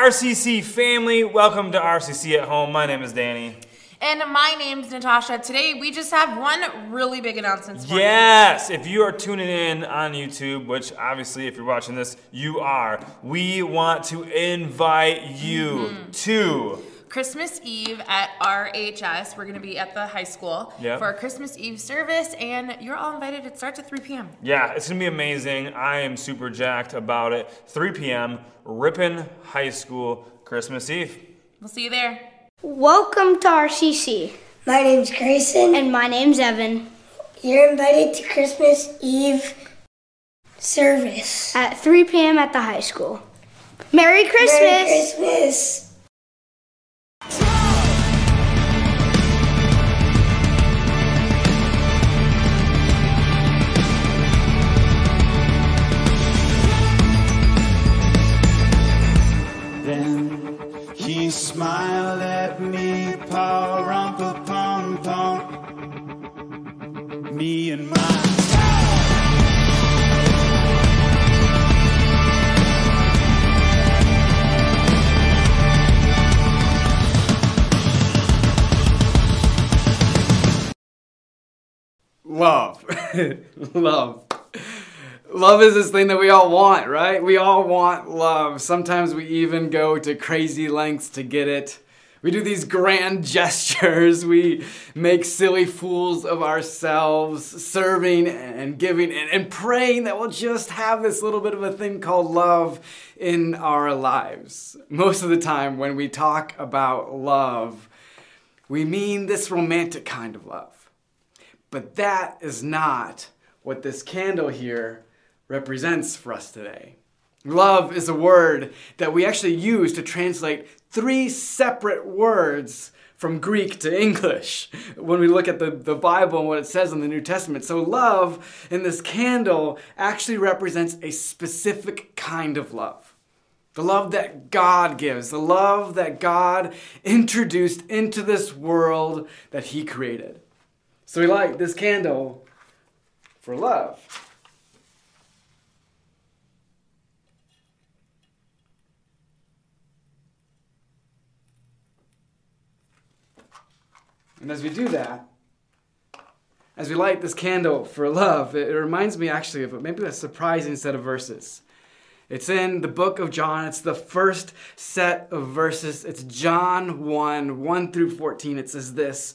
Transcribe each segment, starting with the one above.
RCC family, welcome to RCC at Home. My name is Danny. And my name's Natasha. Today we just have one really big announcement for Yes, if you are tuning in on YouTube, which obviously if you're watching this, you are, we want to invite you mm-hmm. to you. Christmas Eve at RHS. We're going to be at the high school Yep. for a Christmas Eve service, and you're all invited. It starts at 3 p.m. Yeah, it's gonna be amazing. I am super jacked about it. 3 p.m. Ripon High School, Christmas Eve. We'll see you there. Welcome to RCC. My name's Grayson. And my name's Evan. You're invited to Christmas Eve service. At 3 p.m. at the high school. Merry Christmas! Merry Christmas. Love. love. Is this thing that we all want, right? We all want love. Sometimes we even go to crazy lengths to get it. We do these grand gestures. We make silly fools of ourselves, serving and giving and praying that we'll just have this little bit of a thing called love in our lives. Most of the time, when we talk about love, we mean this romantic kind of love. But that is not what this candle here represents for us today. Love is a word that we actually use to translate three separate words from Greek to English when we look at the, the Bible and what it says in the New Testament. So, love in this candle actually represents a specific kind of love. The love that God gives, the love that God introduced into this world that He created. So we light this candle for love. And as we do that, as we light this candle for love, it, reminds me actually of maybe a surprising set of verses. It's in the book of John. It's the first set of verses. It's John 1 1 through 14. It says this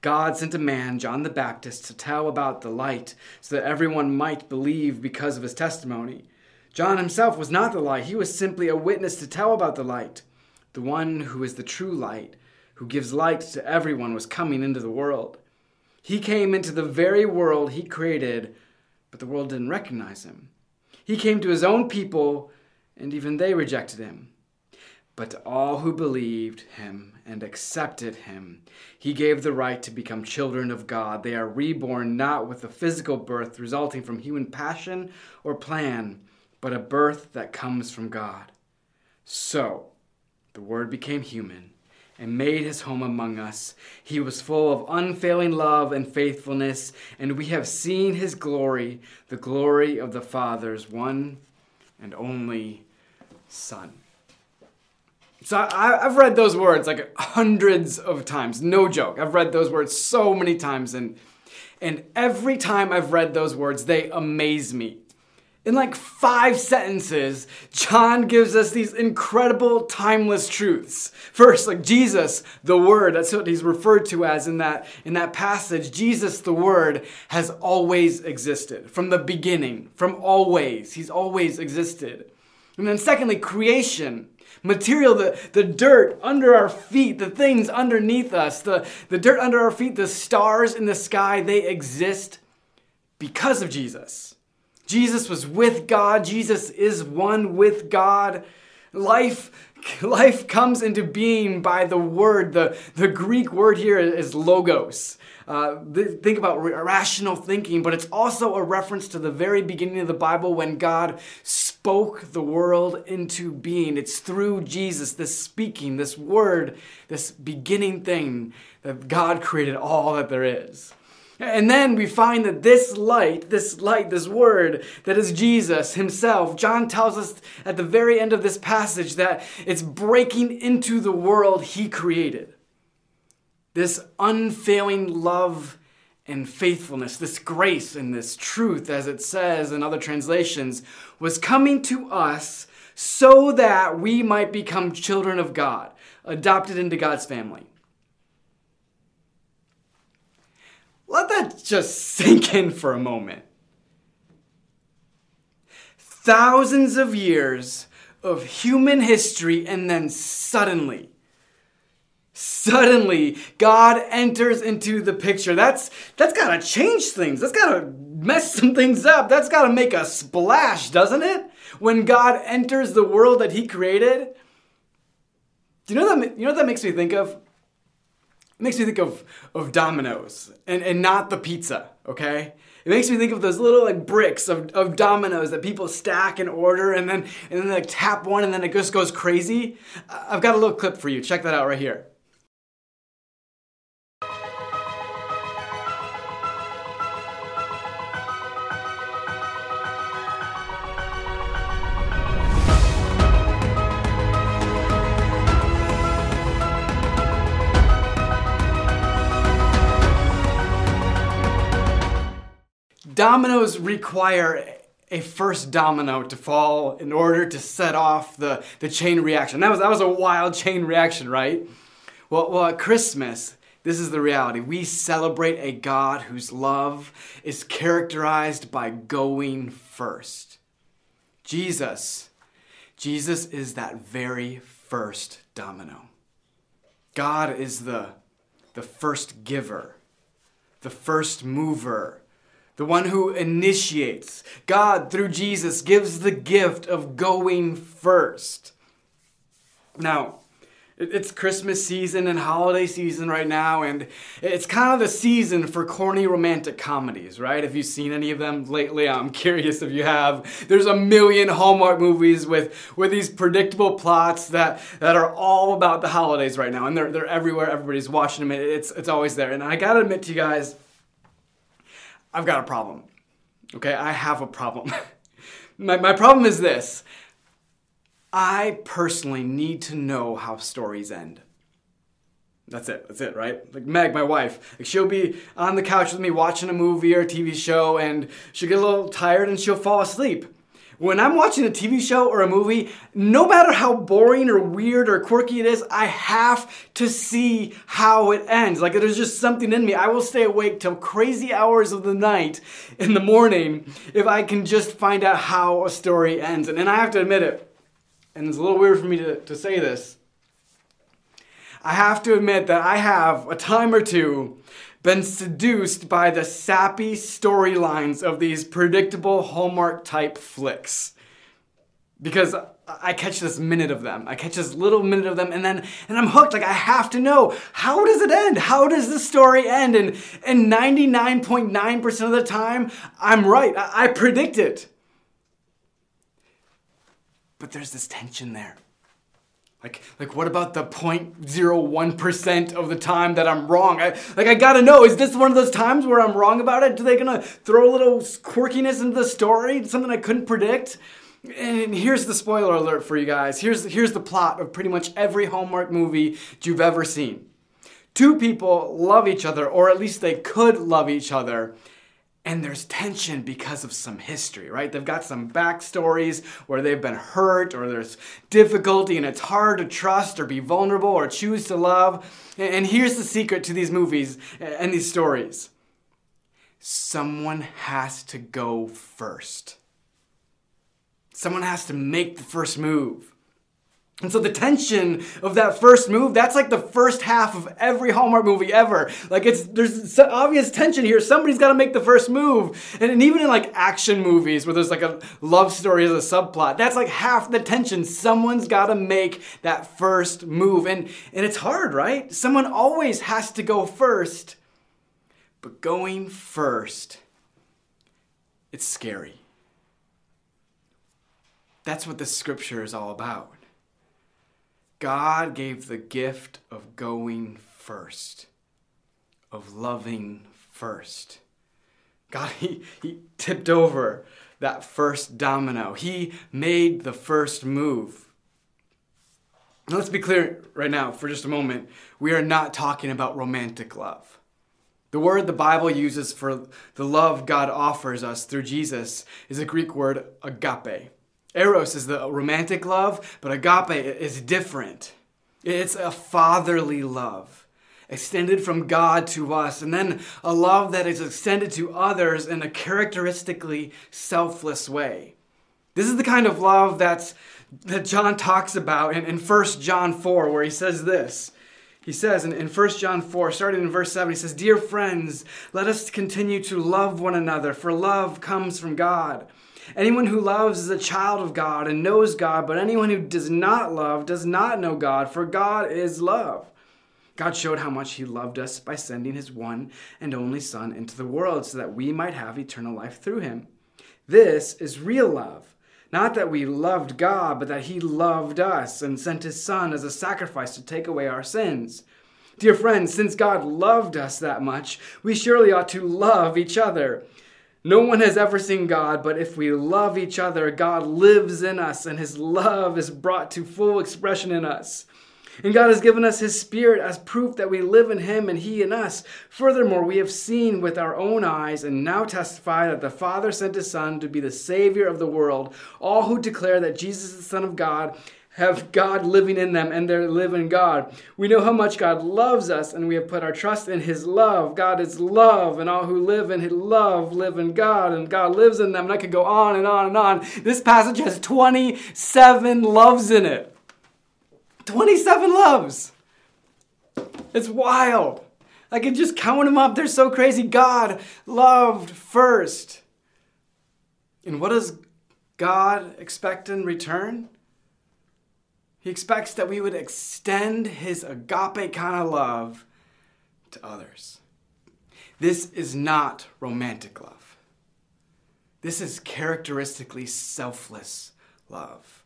God sent a man, John the Baptist, to tell about the light so that everyone might believe because of his testimony. John himself was not the light, he was simply a witness to tell about the light. The one who is the true light, who gives light to everyone, was coming into the world. He came into the very world he created, but the world didn't recognize him. He came to his own people, and even they rejected him. But to all who believed him and accepted him, he gave the right to become children of God. They are reborn not with a physical birth resulting from human passion or plan, but a birth that comes from God. So, the Word became human and made his home among us. He was full of unfailing love and faithfulness, and we have seen his glory, the glory of the Father's one and only Son. So I, I've read those words like hundreds of times, no joke. I've read those words so many times, and and every time I've read those words, they amaze me. In like five sentences, John gives us these incredible timeless truths. First, like Jesus, the Word, that's what he's referred to as in that, in that passage. Jesus, the Word, has always existed from the beginning, from always. He's always existed. And then, secondly, creation. Material, the, the dirt under our feet, the things underneath us, the, the dirt under our feet, the stars in the sky, they exist because of Jesus. Jesus was with God. Jesus is one with God. Life, life comes into being by the word. The, the Greek word here is logos. Uh, th- think about rational thinking, but it's also a reference to the very beginning of the Bible when God spoke the world into being. It's through Jesus, this speaking, this word, this beginning thing, that God created all that there is. And then we find that this light, this light, this word that is Jesus himself, John tells us at the very end of this passage that it's breaking into the world he created. This unfailing love and faithfulness, this grace and this truth, as it says in other translations, was coming to us so that we might become children of God, adopted into God's family. Let that just sink in for a moment. Thousands of years of human history, and then suddenly, suddenly God enters into the picture. That's that's gotta change things. That's gotta mess some things up. That's gotta make a splash, doesn't it? When God enters the world that He created. Do you know that you know what that makes me think of? It makes me think of, of Domino's and, and not the pizza, okay? It makes me think of those little like bricks of, of dominoes that people stack in order and then and then they like, tap one and then it just goes crazy. I've got a little clip for you. Check that out right here. Dominoes require a first domino to fall in order to set off the, the chain reaction. That was, that was a wild chain reaction, right? Well, well, at Christmas, this is the reality. We celebrate a God whose love is characterized by going first. Jesus, Jesus is that very first domino. God is the, the first giver, the first mover, the one who initiates. God, through Jesus, gives the gift of going first. Now, it's Christmas season and holiday season right now, and it's kind of the season for corny romantic comedies, right? Have you've seen any of them lately? I'm curious if you have. There's a million Hallmark movies with, with these predictable plots that, that are all about the holidays right now, and they're, they're everywhere. Everybody's watching them. It's, it's always there. And I gotta admit to you guys, I've got a problem. Okay, I have a problem. my, my problem is this I personally need to know how stories end. That's it. That's it, right? Like Meg, my wife, like she'll be on the couch with me watching a movie or a TV show and she'll get a little tired and she'll fall asleep. When I'm watching a TV show or a movie, no matter how boring or weird or quirky it is, I have to see how it ends. Like there's just something in me. I will stay awake till crazy hours of the night in the morning if I can just find out how a story ends. And, and I have to admit it, and it's a little weird for me to, to say this. I have to admit that I have a time or two been seduced by the sappy storylines of these predictable Hallmark type flicks. Because I catch this minute of them. I catch this little minute of them and then and I'm hooked. Like I have to know how does it end? How does the story end? And and 99.9% of the time, I'm right. I, I predict it. But there's this tension there. Like, like what about the 0.01% of the time that I'm wrong? I, like, I gotta know, is this one of those times where I'm wrong about it? Do they gonna throw a little quirkiness into the story? Something I couldn't predict? And here's the spoiler alert for you guys. Here's, here's the plot of pretty much every Hallmark movie you've ever seen. Two people love each other, or at least they could love each other, and there's tension because of some history, right? They've got some backstories where they've been hurt or there's difficulty and it's hard to trust or be vulnerable or choose to love. And here's the secret to these movies and these stories someone has to go first. Someone has to make the first move. And so the tension of that first move, that's like the first half of every Hallmark movie ever. Like it's there's obvious tension here. Somebody's got to make the first move. And, and even in like action movies where there's like a love story as a subplot, that's like half the tension. Someone's got to make that first move. And and it's hard, right? Someone always has to go first. But going first, it's scary. That's what the scripture is all about. God gave the gift of going first, of loving first. God, he, he tipped over that first domino. He made the first move. Now, let's be clear right now for just a moment. We are not talking about romantic love. The word the Bible uses for the love God offers us through Jesus is a Greek word agape. Eros is the romantic love, but agape is different. It's a fatherly love extended from God to us, and then a love that is extended to others in a characteristically selfless way. This is the kind of love that's, that John talks about in, in 1 John 4, where he says this. He says in, in 1 John 4, starting in verse 7, he says, Dear friends, let us continue to love one another, for love comes from God. Anyone who loves is a child of God and knows God, but anyone who does not love does not know God, for God is love. God showed how much He loved us by sending His one and only Son into the world so that we might have eternal life through Him. This is real love. Not that we loved God, but that He loved us and sent His Son as a sacrifice to take away our sins. Dear friends, since God loved us that much, we surely ought to love each other. No one has ever seen God, but if we love each other, God lives in us and his love is brought to full expression in us. And God has given us his spirit as proof that we live in him and he in us. Furthermore, we have seen with our own eyes and now testify that the Father sent his Son to be the Savior of the world. All who declare that Jesus is the Son of God have God living in them and they're living God. We know how much God loves us and we have put our trust in His love. God is love, and all who live in His love live in God, and God lives in them. And I could go on and on and on. This passage has 27 loves in it. 27 loves. It's wild. I could just count them up. They're so crazy. God loved first. And what does God expect in return? He expects that we would extend his agape kind of love to others. This is not romantic love. This is characteristically selfless love.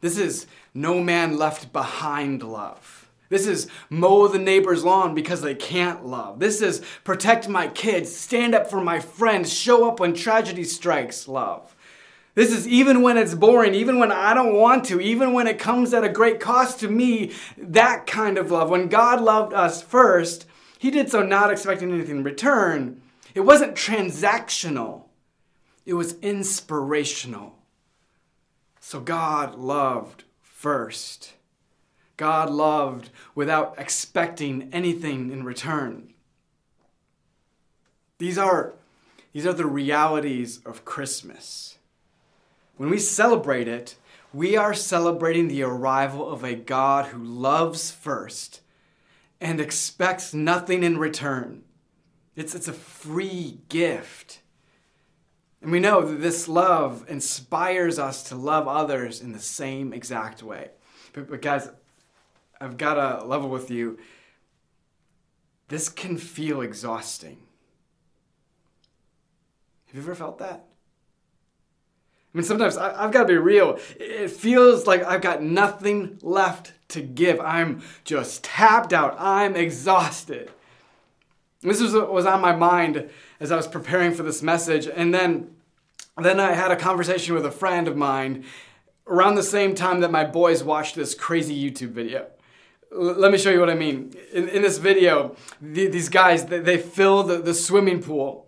This is no man left behind love. This is mow the neighbor's lawn because they can't love. This is protect my kids, stand up for my friends, show up when tragedy strikes love. This is even when it's boring, even when I don't want to, even when it comes at a great cost to me, that kind of love. When God loved us first, He did so not expecting anything in return. It wasn't transactional, it was inspirational. So God loved first. God loved without expecting anything in return. These are, these are the realities of Christmas. When we celebrate it, we are celebrating the arrival of a God who loves first and expects nothing in return. It's, it's a free gift. And we know that this love inspires us to love others in the same exact way. But, but guys, I've got to level with you. This can feel exhausting. Have you ever felt that? I mean, sometimes I, have got to be real. It feels like I've got nothing left to give. I'm just tapped out. I'm exhausted. This was was on my mind as I was preparing for this message. And then, then I had a conversation with a friend of mine around the same time that my boys watched this crazy YouTube video. Let me show you what I mean. In, in this video, the, these guys, they, they fill the, the swimming pool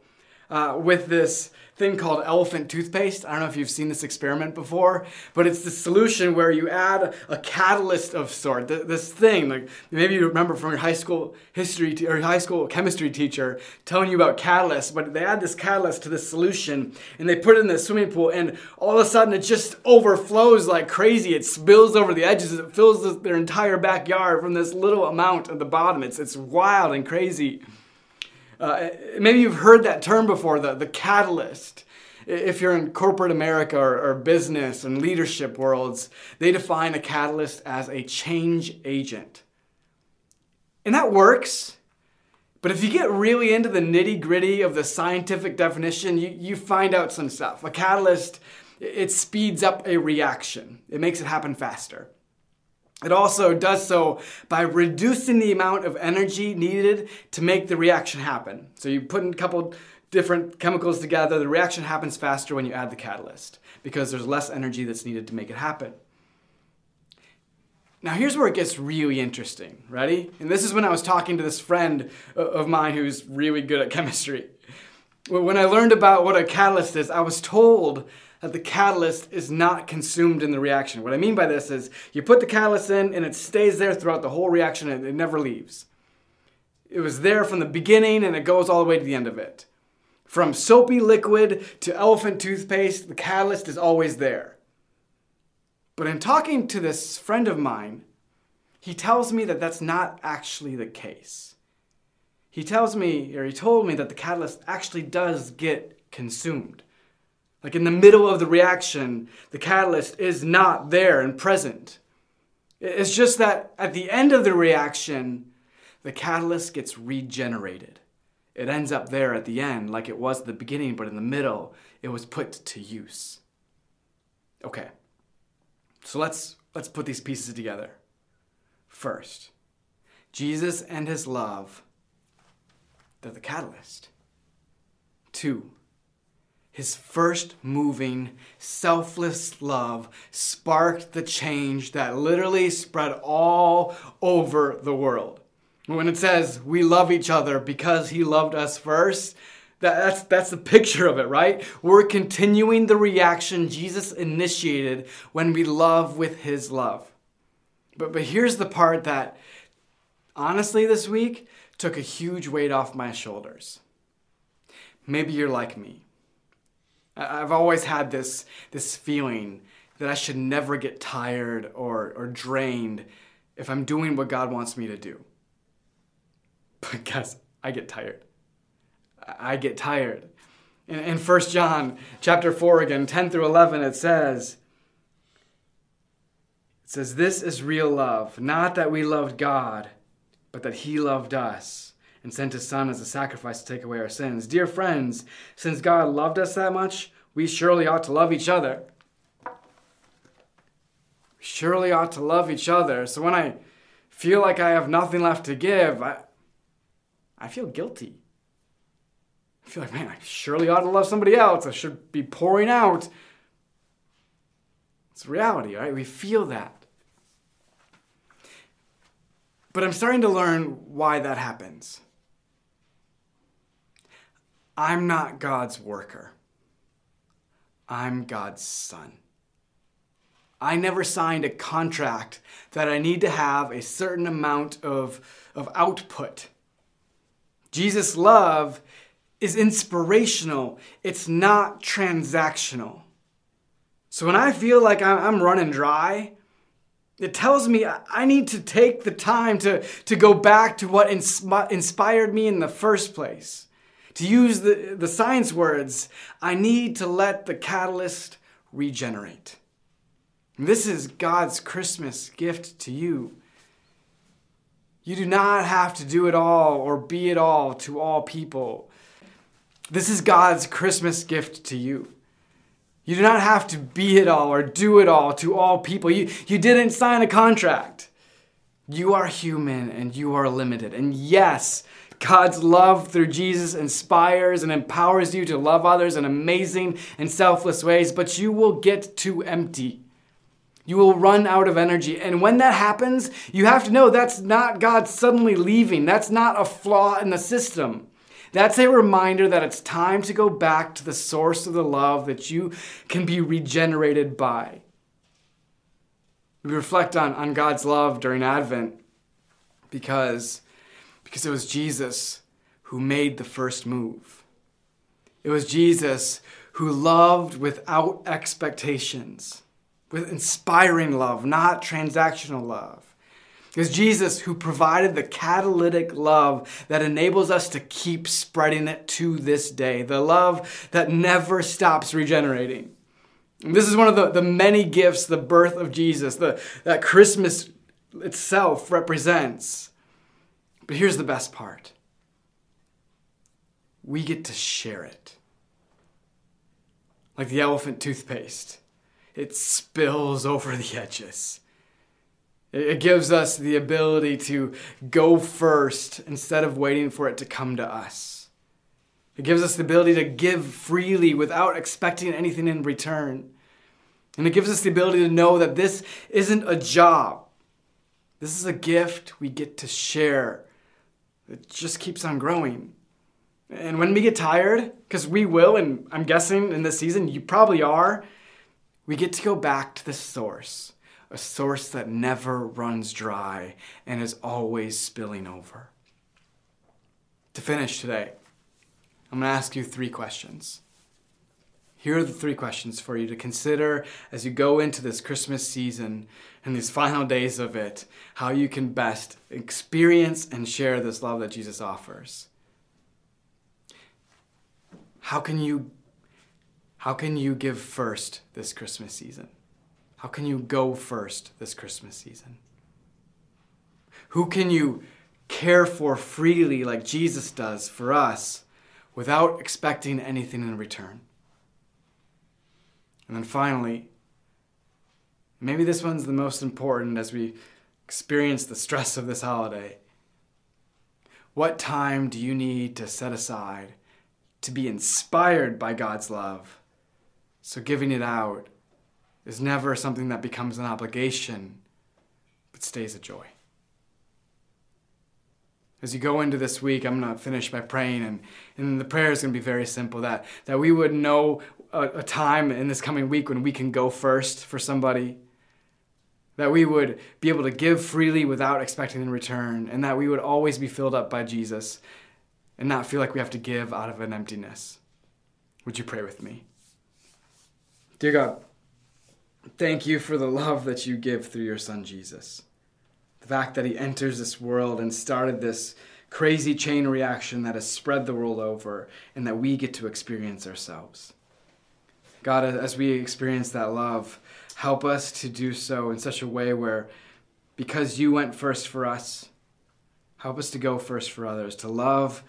uh, with this thing called elephant toothpaste. I don't know if you've seen this experiment before, but it's the solution where you add a catalyst of sort. Th- This thing, like maybe you remember from your high school history te- or high school chemistry teacher telling you about catalyst, but they add this catalyst to this solution and they put it in the swimming pool, and all of a sudden it just overflows like crazy. It spills over the edges. It fills the- their entire backyard from this little amount at the bottom. It's it's wild and crazy. Uh, maybe you've heard that term before, the, the catalyst. If you're in corporate America or, or business and leadership worlds, they define a catalyst as a change agent. And that works. But if you get really into the nitty gritty of the scientific definition, you, you find out some stuff. A catalyst, it speeds up a reaction, it makes it happen faster. It also does so by reducing the amount of energy needed to make the reaction happen. So you put a couple different chemicals together, the reaction happens faster when you add the catalyst because there's less energy that's needed to make it happen. Now, here's where it gets really interesting. Ready? And this is when I was talking to this friend of mine who's really good at chemistry. When I learned about what a catalyst is, I was told that the catalyst is not consumed in the reaction. What I mean by this is you put the catalyst in and it stays there throughout the whole reaction and it never leaves. It was there from the beginning and it goes all the way to the end of it. From soapy liquid to elephant toothpaste, the catalyst is always there. But in talking to this friend of mine, he tells me that that's not actually the case. He tells me, or he told me, that the catalyst actually does get consumed. Like in the middle of the reaction, the catalyst is not there and present. It's just that at the end of the reaction, the catalyst gets regenerated. It ends up there at the end, like it was at the beginning, but in the middle, it was put to use. Okay, so let's, let's put these pieces together. First, Jesus and his love, they're the catalyst. Two, his first moving, selfless love sparked the change that literally spread all over the world. When it says we love each other because he loved us first, that, that's, that's the picture of it, right? We're continuing the reaction Jesus initiated when we love with his love. But, but here's the part that, honestly, this week took a huge weight off my shoulders. Maybe you're like me. I've always had this, this feeling that I should never get tired or, or drained if I'm doing what God wants me to do. But guys, I get tired. I I get tired. In, in 1 John chapter 4 again, 10 through 11, it says, it says, This is real love, not that we loved God, but that He loved us and sent His Son as a sacrifice to take away our sins. Dear friends, since God loved us that much, we surely ought to love each other. We surely ought to love each other. So when I feel like I have nothing left to give, I, I feel guilty. I feel like, man, I surely ought to love somebody else. I should be pouring out. It's reality, right? We feel that. But I'm starting to learn why that happens. I'm not God's worker. I'm God's son. I never signed a contract that I need to have a certain amount of, of output. Jesus' love is inspirational, it's not transactional. So when I feel like I'm running dry, it tells me I need to take the time to, to go back to what inspi- inspired me in the first place. To use the, the science words, I need to let the catalyst regenerate. This is God's Christmas gift to you. You do not have to do it all or be it all to all people. This is God's Christmas gift to you. You do not have to be it all or do it all to all people. You, you didn't sign a contract. You are human and you are limited. And yes, God's love through Jesus inspires and empowers you to love others in amazing and selfless ways, but you will get too empty. You will run out of energy. And when that happens, you have to know that's not God suddenly leaving. That's not a flaw in the system. That's a reminder that it's time to go back to the source of the love that you can be regenerated by. We reflect on, on God's love during Advent because, because it was Jesus who made the first move. It was Jesus who loved without expectations, with inspiring love, not transactional love. It was Jesus who provided the catalytic love that enables us to keep spreading it to this day, the love that never stops regenerating. This is one of the, the many gifts the birth of Jesus, the, that Christmas itself represents. But here's the best part we get to share it. Like the elephant toothpaste, it spills over the edges. It gives us the ability to go first instead of waiting for it to come to us. It gives us the ability to give freely without expecting anything in return. And it gives us the ability to know that this isn't a job. This is a gift we get to share. It just keeps on growing. And when we get tired, because we will, and I'm guessing in this season you probably are, we get to go back to the source, a source that never runs dry and is always spilling over. To finish today, I'm to ask you three questions. Here are the three questions for you to consider as you go into this Christmas season and these final days of it, how you can best experience and share this love that Jesus offers. How can you how can you give first this Christmas season? How can you go first this Christmas season? Who can you care for freely like Jesus does for us without expecting anything in return? And then finally, maybe this one's the most important as we experience the stress of this holiday. What time do you need to set aside to be inspired by God's love? So giving it out is never something that becomes an obligation, but stays a joy. As you go into this week, I'm going to finish by praying, and, and the prayer is going to be very simple that, that we would know a, a time in this coming week when we can go first for somebody, that we would be able to give freely without expecting in return, and that we would always be filled up by Jesus and not feel like we have to give out of an emptiness. Would you pray with me? Dear God, thank you for the love that you give through your Son Jesus the fact that he enters this world and started this crazy chain reaction that has spread the world over and that we get to experience ourselves. God, as we experience that love, help us to do so in such a way where, because you went first for us, help us to go first for others, to love,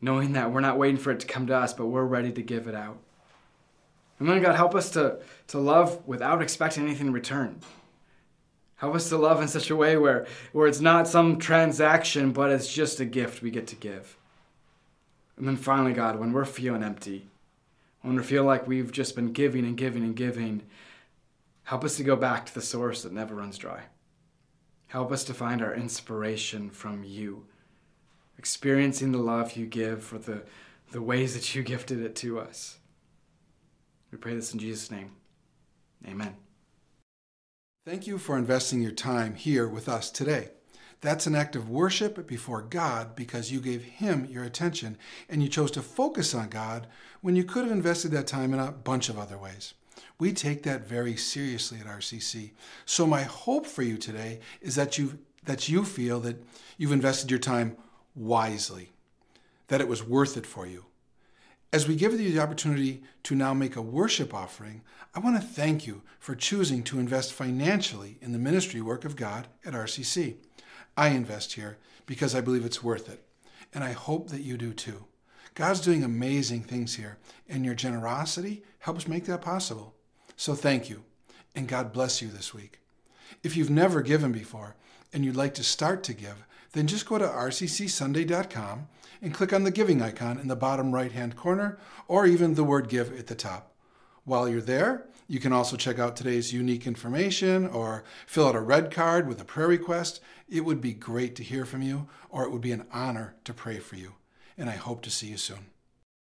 knowing that we're not waiting for it to come to us, but we're ready to give it out. And then, God, help us to, to love without expecting anything in return. Help us to love in such a way where, where it's not some transaction, but it's just a gift we get to give. And then finally, God, when we're feeling empty, when we feel like we've just been giving and giving and giving, help us to go back to the source that never runs dry. Help us to find our inspiration from you, experiencing the love you give for the, the ways that you gifted it to us. We pray this in Jesus' name. Amen. Thank you for investing your time here with us today. That's an act of worship before God because you gave Him your attention and you chose to focus on God when you could have invested that time in a bunch of other ways. We take that very seriously at RCC. So my hope for you today is that you that you feel that you've invested your time wisely, that it was worth it for you. As we give you the opportunity to now make a worship offering, I want to thank you for choosing to invest financially in the ministry work of God at RCC. I invest here because I believe it's worth it, and I hope that you do too. God's doing amazing things here, and your generosity helps make that possible. So thank you, and God bless you this week. If you've never given before and you'd like to start to give, then just go to rccsunday.com and click on the giving icon in the bottom right hand corner or even the word give at the top. While you're there, you can also check out today's unique information or fill out a red card with a prayer request. It would be great to hear from you, or it would be an honor to pray for you. and I hope to see you soon.